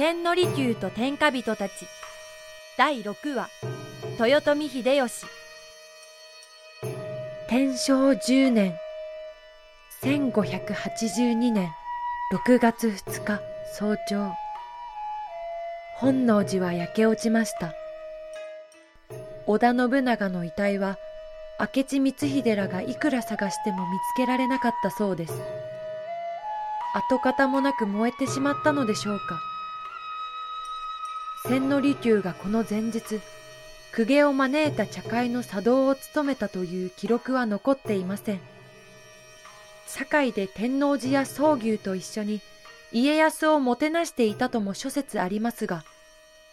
千利休と天下人たち。第6話。豊臣秀吉。天正10年。1582年。6月2日。早朝。本能寺は焼け落ちました。織田信長の遺体は明智光秀らがいくら探しても見つけられなかったそうです。跡形もなく燃えてしまったのでしょうか。千利休がこの前日公家を招いた茶会の茶道を務めたという記録は残っていません。堺で天王寺や宗牛と一緒に家康をもてなしていたとも諸説ありますが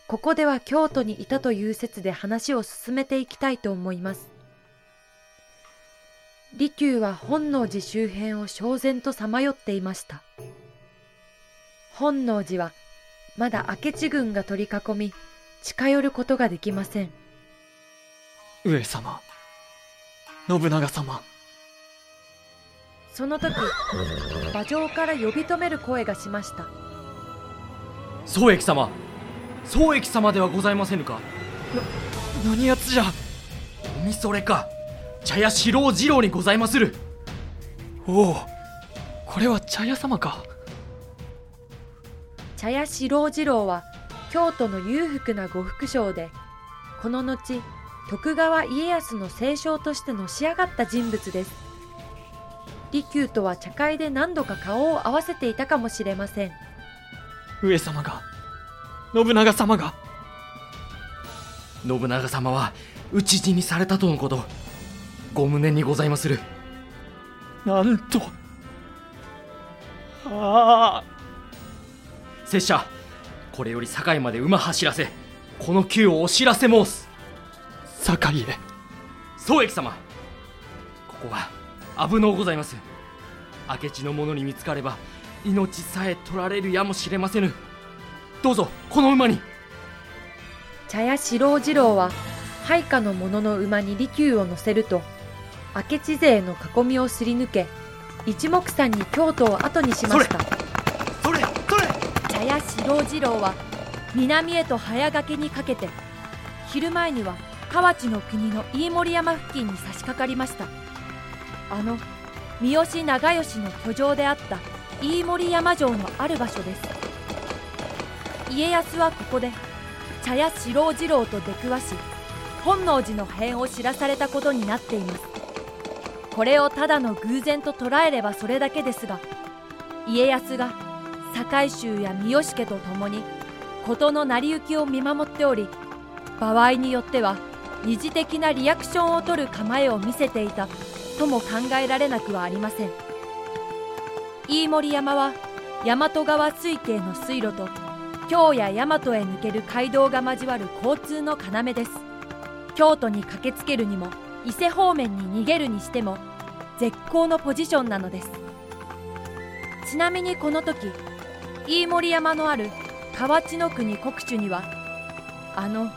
ここでは京都にいたという説で話を進めていきたいと思います。利休は本能寺周辺を焦然とさまよっていました。本能寺はまだ明智軍が取り囲み近寄ることができません。上様信長様。その時馬上から呼び止める声がしました。宗益様宗益様ではございませぬか？な何やつじゃ？おみそれか？茶屋四郎次郎にございまする。おおこれは茶屋様か茶屋四郎次郎は京都の裕福な呉服商でこの後徳川家康の清少としてのし上がった人物です。利休とは茶会で何度か顔を合わせていたかもしれません。上様が信長様が。信長様は討ち死にされたとのことご無念にございまする。なんとああ拙者これより堺まで馬走らせこの急をお知らせ申す。堺へ。宗益様ここは危のうございます。明智の者に見つかれば命さえ取られるやもしれませぬ。どうぞこの馬に。茶屋四郎次郎は配下の者の馬に利休を乗せると明智勢の囲みをすり抜け一目散に京都を後にしました茶屋四郎次郎は南へと早掛けにかけて昼前には河内の国の飯盛山付近に差し掛かりました。あの三好長慶の居城であった飯盛山城のある場所です。家康はここで茶屋四郎次郎と出くわし本能寺の変を知らされたことになっています。これをただの偶然と捉えればそれだけですが家康が堺衆や三好家と共に事の成り行きを見守っており場合によっては二次的なリアクションを取る構えを見せていたとも考えられなくはありません。飯盛山は大和川水系の水路と京や大和へ抜ける街道が交わる交通の要です。京都に駆けつけるにも伊勢方面に逃げるにしても絶好のポジションなのです。ちなみにこの時飯盛山のある河内の国国主にはあの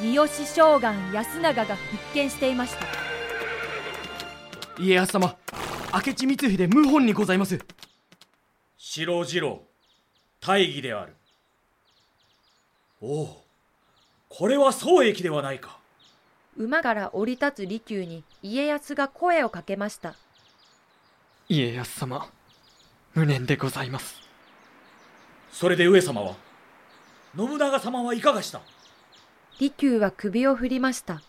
三好将軍安永が復権していました。家康様明智光秀謀反にございます。四郎次郎大義である。おおこれは宗益ではないか。馬から降り立つ利休に家康が声をかけました。家康様無念でございますそれで上様は。信長様はいかがした？利休は首を振りました。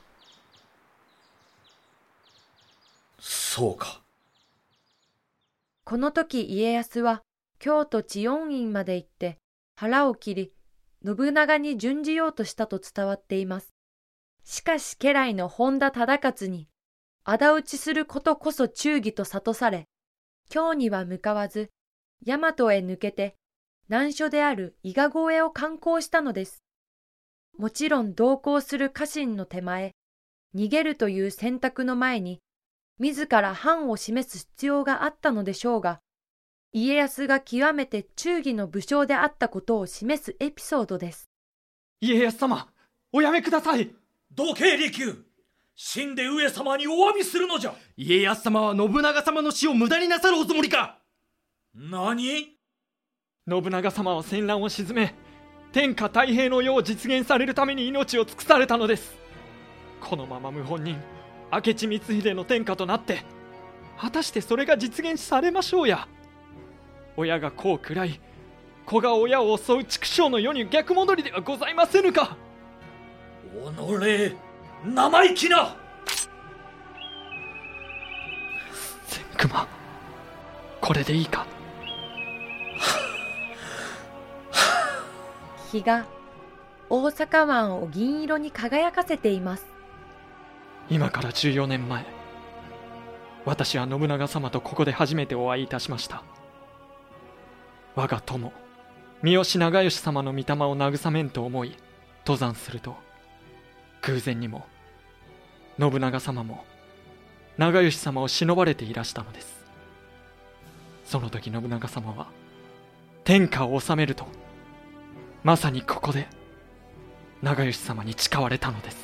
そうか。この時家康は京都知恩院まで行って腹を切り信長に準じようとしたと伝わっています。しかし家来の本田忠勝に仇討ちすることこそ忠義と諭され京には向かわず大和へ抜けて難所である伊賀越えを観光したのです。もちろん同行する家臣の手前逃げるという選択の前に自ら藩を示す必要があったのでしょうが家康が極めて忠義の武将であったことを示すエピソードです。家康様おやめください。どけ利休死んで上様にお詫びするのじゃ。家康様は信長様の死を無駄になさるおつもりか。何？信長様は戦乱を鎮め天下太平の世を実現されるために命を尽くされたのです。このまま謀反人明智光秀の天下となって果たしてそれが実現されましょうや。親が子を喰らい子が親を襲う畜生の世に逆戻りではございませぬか。おのれ生意気な！千熊これでいいか？日が大阪湾を銀色に輝かせています。今から14年前私は信長様とここで初めてお会いいたしました。我が友三好長慶様の御霊を慰めんと思い登山すると偶然にも信長様も長慶様を忍ばれていらしたのです。その時信長様は天下を治めるとまさにここで長慶様に誓われたのです。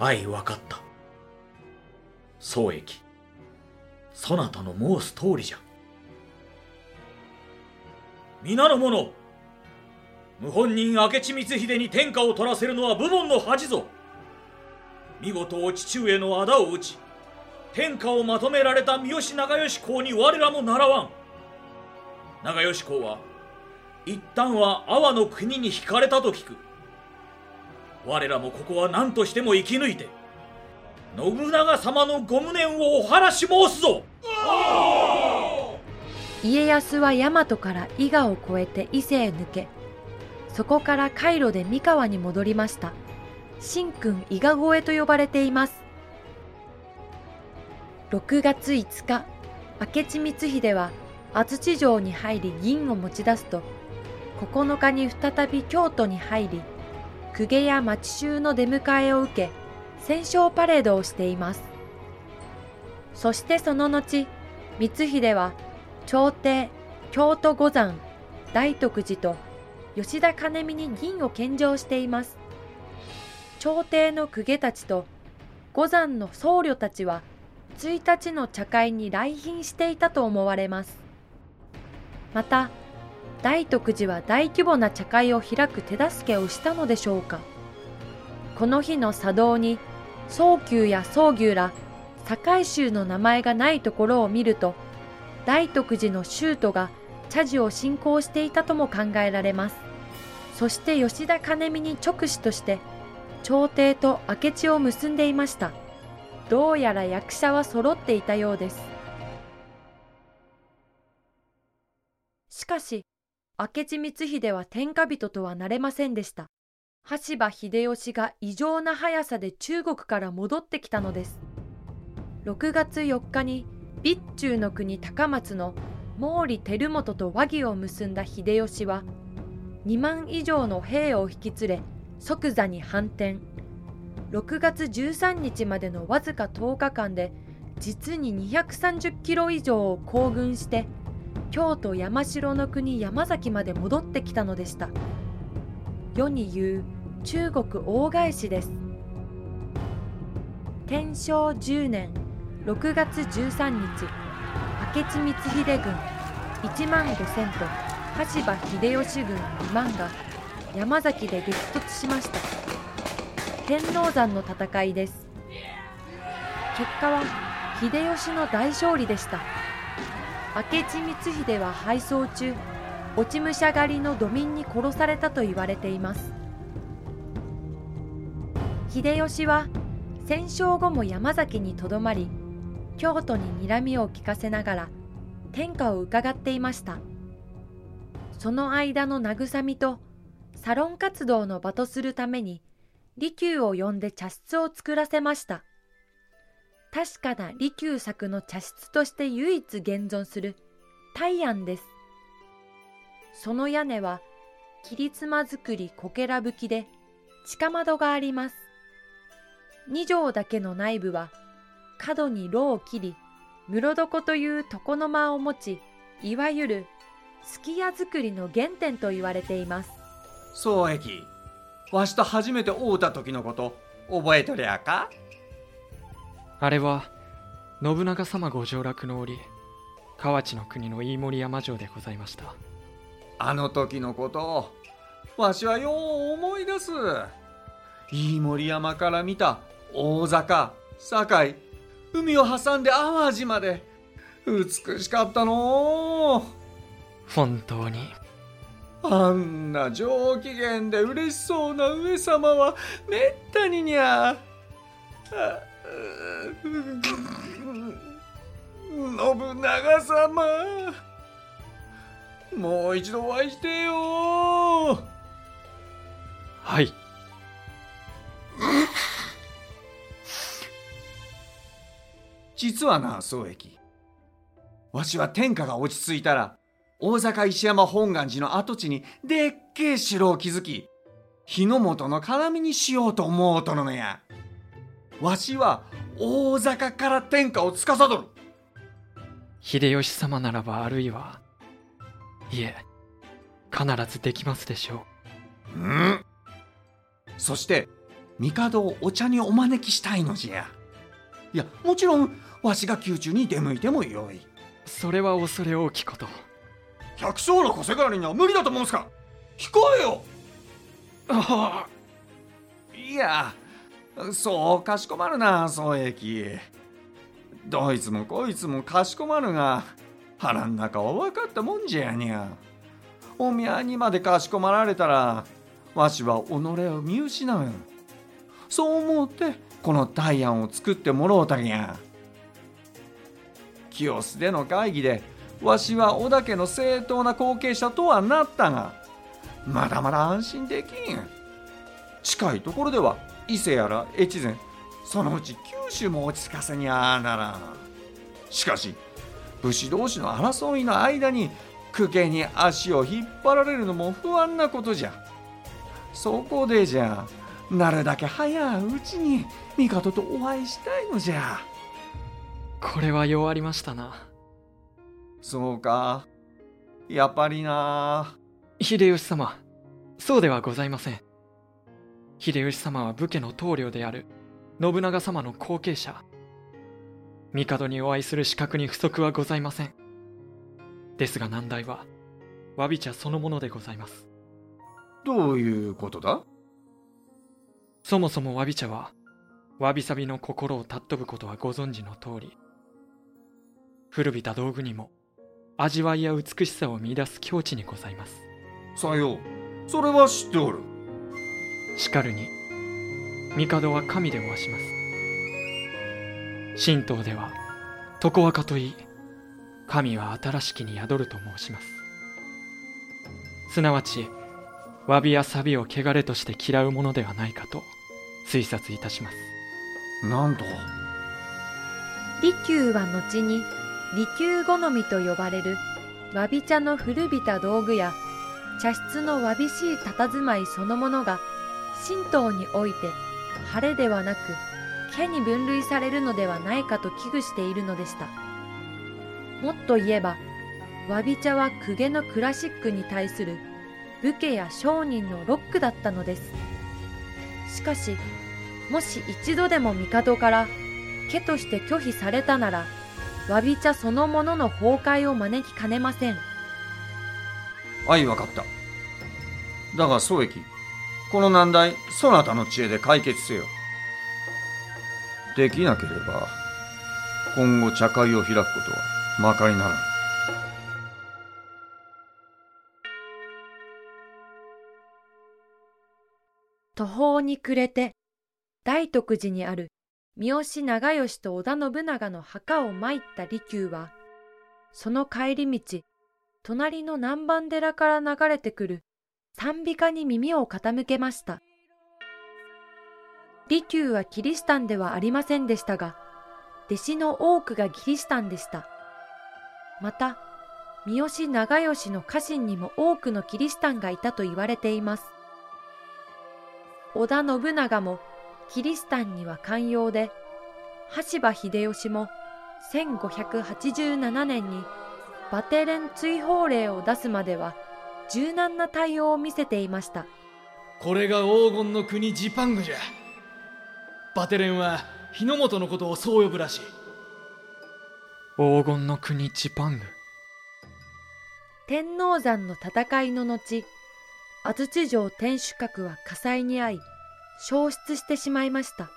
愛わかった。宗益そなたの申す通りじゃ。皆の者謀反人明智光秀に天下を取らせるのは武門の恥ぞ。見事お父上の仇を討ち天下をまとめられた三好長慶公に我らも習わん。長慶公は一旦は阿波の国に引かれたと聞く。我らもここは何としても生き抜いて信長様のご無念をお晴らし申すぞ。家康は大和から伊賀を越えて伊勢へ抜けそこから海路で三河に戻りました。新君伊賀越えと呼ばれています。6月5日明智光秀は安土城に入り銀を持ち出すと9日に再び京都に入り公家や町衆の出迎えを受け戦勝パレードをしています。そしてその後光秀は朝廷京都五山大徳寺と吉田兼見に銀を献上しています。朝廷の公家たちと五山の僧侶たちは1日の茶会に来賓していたと思われます。また大徳寺は大規模な茶会を開く手助けをしたのでしょうか。この日の茶道に宗久や宗牛ら堺衆の名前がないところを見ると大徳寺の宗徒が茶事を信仰していたとも考えられます。そして吉田兼見に直使として朝廷と明智を結んでいました。どうやら役者は揃っていたようです。かし明智光秀は天下人とはなれませんでした。羽柴秀吉が異常な速さで中国から戻ってきたのです。6月4日に備中の国高松の毛利輝元と和議を結んだ秀吉は2万以上の兵を引き連れ即座に反転。6月13日までのわずか10日間で実に230キロ以上を行軍して京都山城の国山崎まで戻ってきたのでした。世に言う中国大返しです。天正10年6月13日明智光秀軍1万5000と羽柴秀吉軍2万が山崎で激突しました。天王山の戦いです。結果は秀吉の大勝利でした。明智光秀は敗走中落ち武者狩りの土民に殺されたと言われています。秀吉は戦勝後も山崎にとどまり京都に睨みを利かせながら天下を伺っていました。その間の慰みとサロン活動の場とするために利休を呼んで茶室を作らせました。確かな利休作の茶室として唯一現存する大安です。その屋根は切妻造りこけら吹きで地下窓があります。二畳だけの内部は角に炉を切り室床という床の間を持ちいわゆるすき家造りの原点と言われています。宗益わしと初めて会うた時のこと覚えとりゃかあれは信長様ご上洛の折河内の国の飯盛山城でございました。あの時のことわしはよう思い出す。飯盛山から見た大坂堺海を挟んで淡路まで。美しかったの本当に。あんな上機嫌で嬉しそうな上様はめったににゃ。あ信長様。もう一度お会いしてよ。はい。実はな宗益。わしは天下が落ち着いたら大坂石山本願寺の跡地にでっけえ城を築き日の本の要にしようと思うとるのやわしは大坂から天下を司る。秀吉様ならばあるいはいえ必ずできますでしょう。ん。そして帝をお茶にお招きしたいのじゃ。いやもちろんわしが宮中に出向いてもよい。それは恐れ多きこと。百姓の小せがらには無理だと思うんすか。聞こえよ。あいやそうかしこまるな宗益どいつもこいつもかしこまるが腹ん中は分かったもんじゃやにゃ。おみゃにまでかしこまられたらわしは己を見失う。そう思ってこの大案を作ってもろうたんや。清須での会議でわしは織田家の正当な後継者とはなったがまだまだ安心できん。近いところでは伊勢やら越前そのうち九州も落ち着かせにゃあならん。しかし武士同士の争いの間に公家に足を引っ張られるのも不安なことじゃ。そこでじゃなるだけ早いうちに帝とお会いしたいのじゃ。これは弱りましたな。そうか。やっぱりな。秀吉様そうではございません秀吉様は武家の棟梁である。信長様の後継者。帝にお会いする資格に不足はございません。ですが難題は詫び茶そのものでございます。どういうことだ？そもそも詫び茶はわびさびの心を尊ぶことはご存知の通り古びた道具にも味わいや美しさを見出す境地にございます。さよう。それは知っておるしかるに帝は神でおわします。神道では常若といい神は新しきに宿ると申します。すなわち詫びや錆を汚れとして嫌うものではないかと推察いたします。なんと。利休は後に利休好みと呼ばれるわび茶の古びた道具や茶室のわびしい佇まいそのものが神道において晴れではなく家に分類されるのではないかと危惧しているのでした。もっと言えばわび茶は公家のクラシックに対する武家や商人のロックだったのです。しかしもし一度でも帝から家として拒否されたならわび茶そのものの崩壊を招きかねません。愛わかった。だが宗益。この難題そなたの知恵で解決せよ。できなければ今後茶会を開くことはまかりならん。途方に暮れて大徳寺にある三好長慶と織田信長の墓を参った利休はその帰り道隣の南蛮寺から流れてくる賛美歌に耳を傾けました。利休はキリシタンではありませんでしたが弟子の多くがキリシタンでした。また三好長慶の家臣にも多くのキリシタンがいたと言われています。織田信長もキリシタンには寛容で羽柴秀吉も1587年にバテレン追放令を出すまでは柔軟な対応を見せていましたこれが黄金の国ジパングじゃバテレンは日の本のことをそう呼ぶらしい黄金の国ジパング天王山の戦いの後、安土城天守閣は火災に遭い、消失してしまいました。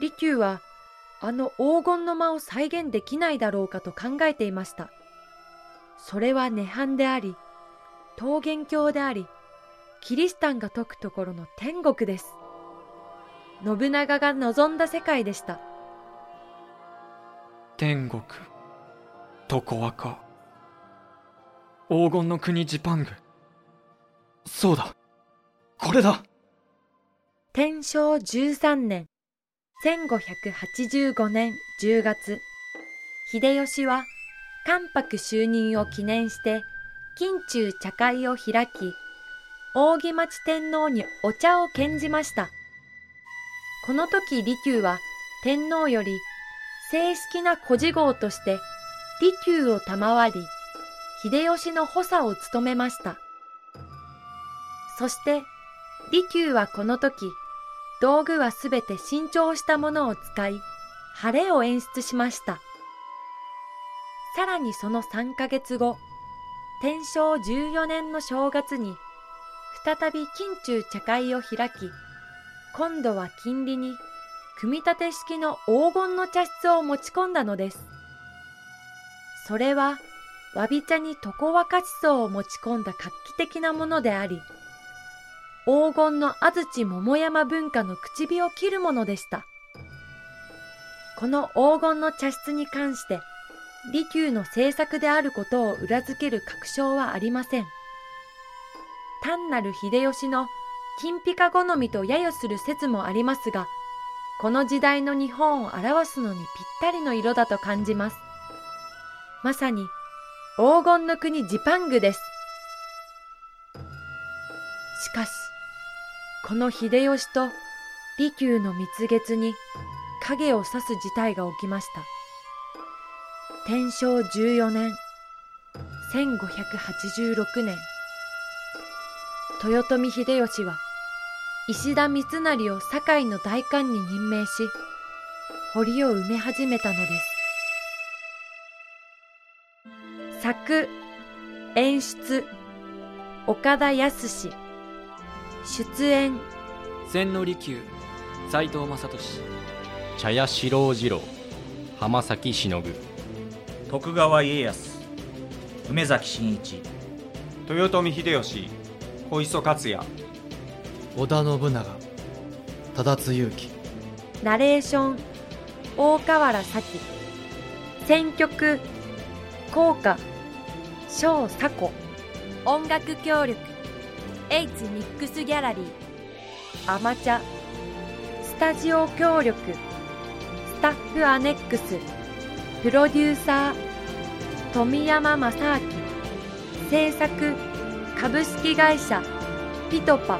利休は、あの黄金の間を再現できないだろうかと考えていました。それは涅槃であり、桃源郷であり、キリシタンが説くところの天国です。信長が望んだ世界でした。天国、床和か？黄金の国ジパング？そうだ。これだ。天正13年、1585年10月、秀吉は関白就任を記念して金中茶会を開き、扇町天皇にお茶を献じました。この時利休は天皇より正式な古事号として利休を賜り、秀吉の補佐を務めました。そして利休はこの時、道具はすべて新調したものを使い、晴れを演出しました。さらにその3ヶ月後、天正14年の正月に、再び金中茶会を開き、今度は金利に組み立て式の黄金の茶室を持ち込んだのです。それは、わび茶に床若地層を持ち込んだ画期的なものであり、黄金の安土桃山文化の口火を切るものでした。この黄金の茶室に関して、利休の政策であることを裏付ける確証はありません。単なる秀吉の金ピカ好みと揶揄する説もありますが、この時代の日本を表すのにぴったりの色だと感じます。まさに黄金の国ジパングです。しかし、この秀吉と利休の蜜月に影を差す事態が起きました。天正14年、1586年、豊臣秀吉は石田三成を堺の大官に任命し、堀を埋め始めたのです。作、演出、岡田康出演、千利休、斎藤正俊、茶屋四郎次郎、浜崎忍、徳川家康、梅崎真一、豊臣秀吉、小磯克也、織田信長忠津勇樹ナレーション大河原咲選曲効果小佐子音楽協力エイツミックスギャラリー。アマチャスタジオ協力スタッフアネックスプロデューサー富山正明。制作株式会社ピトパ。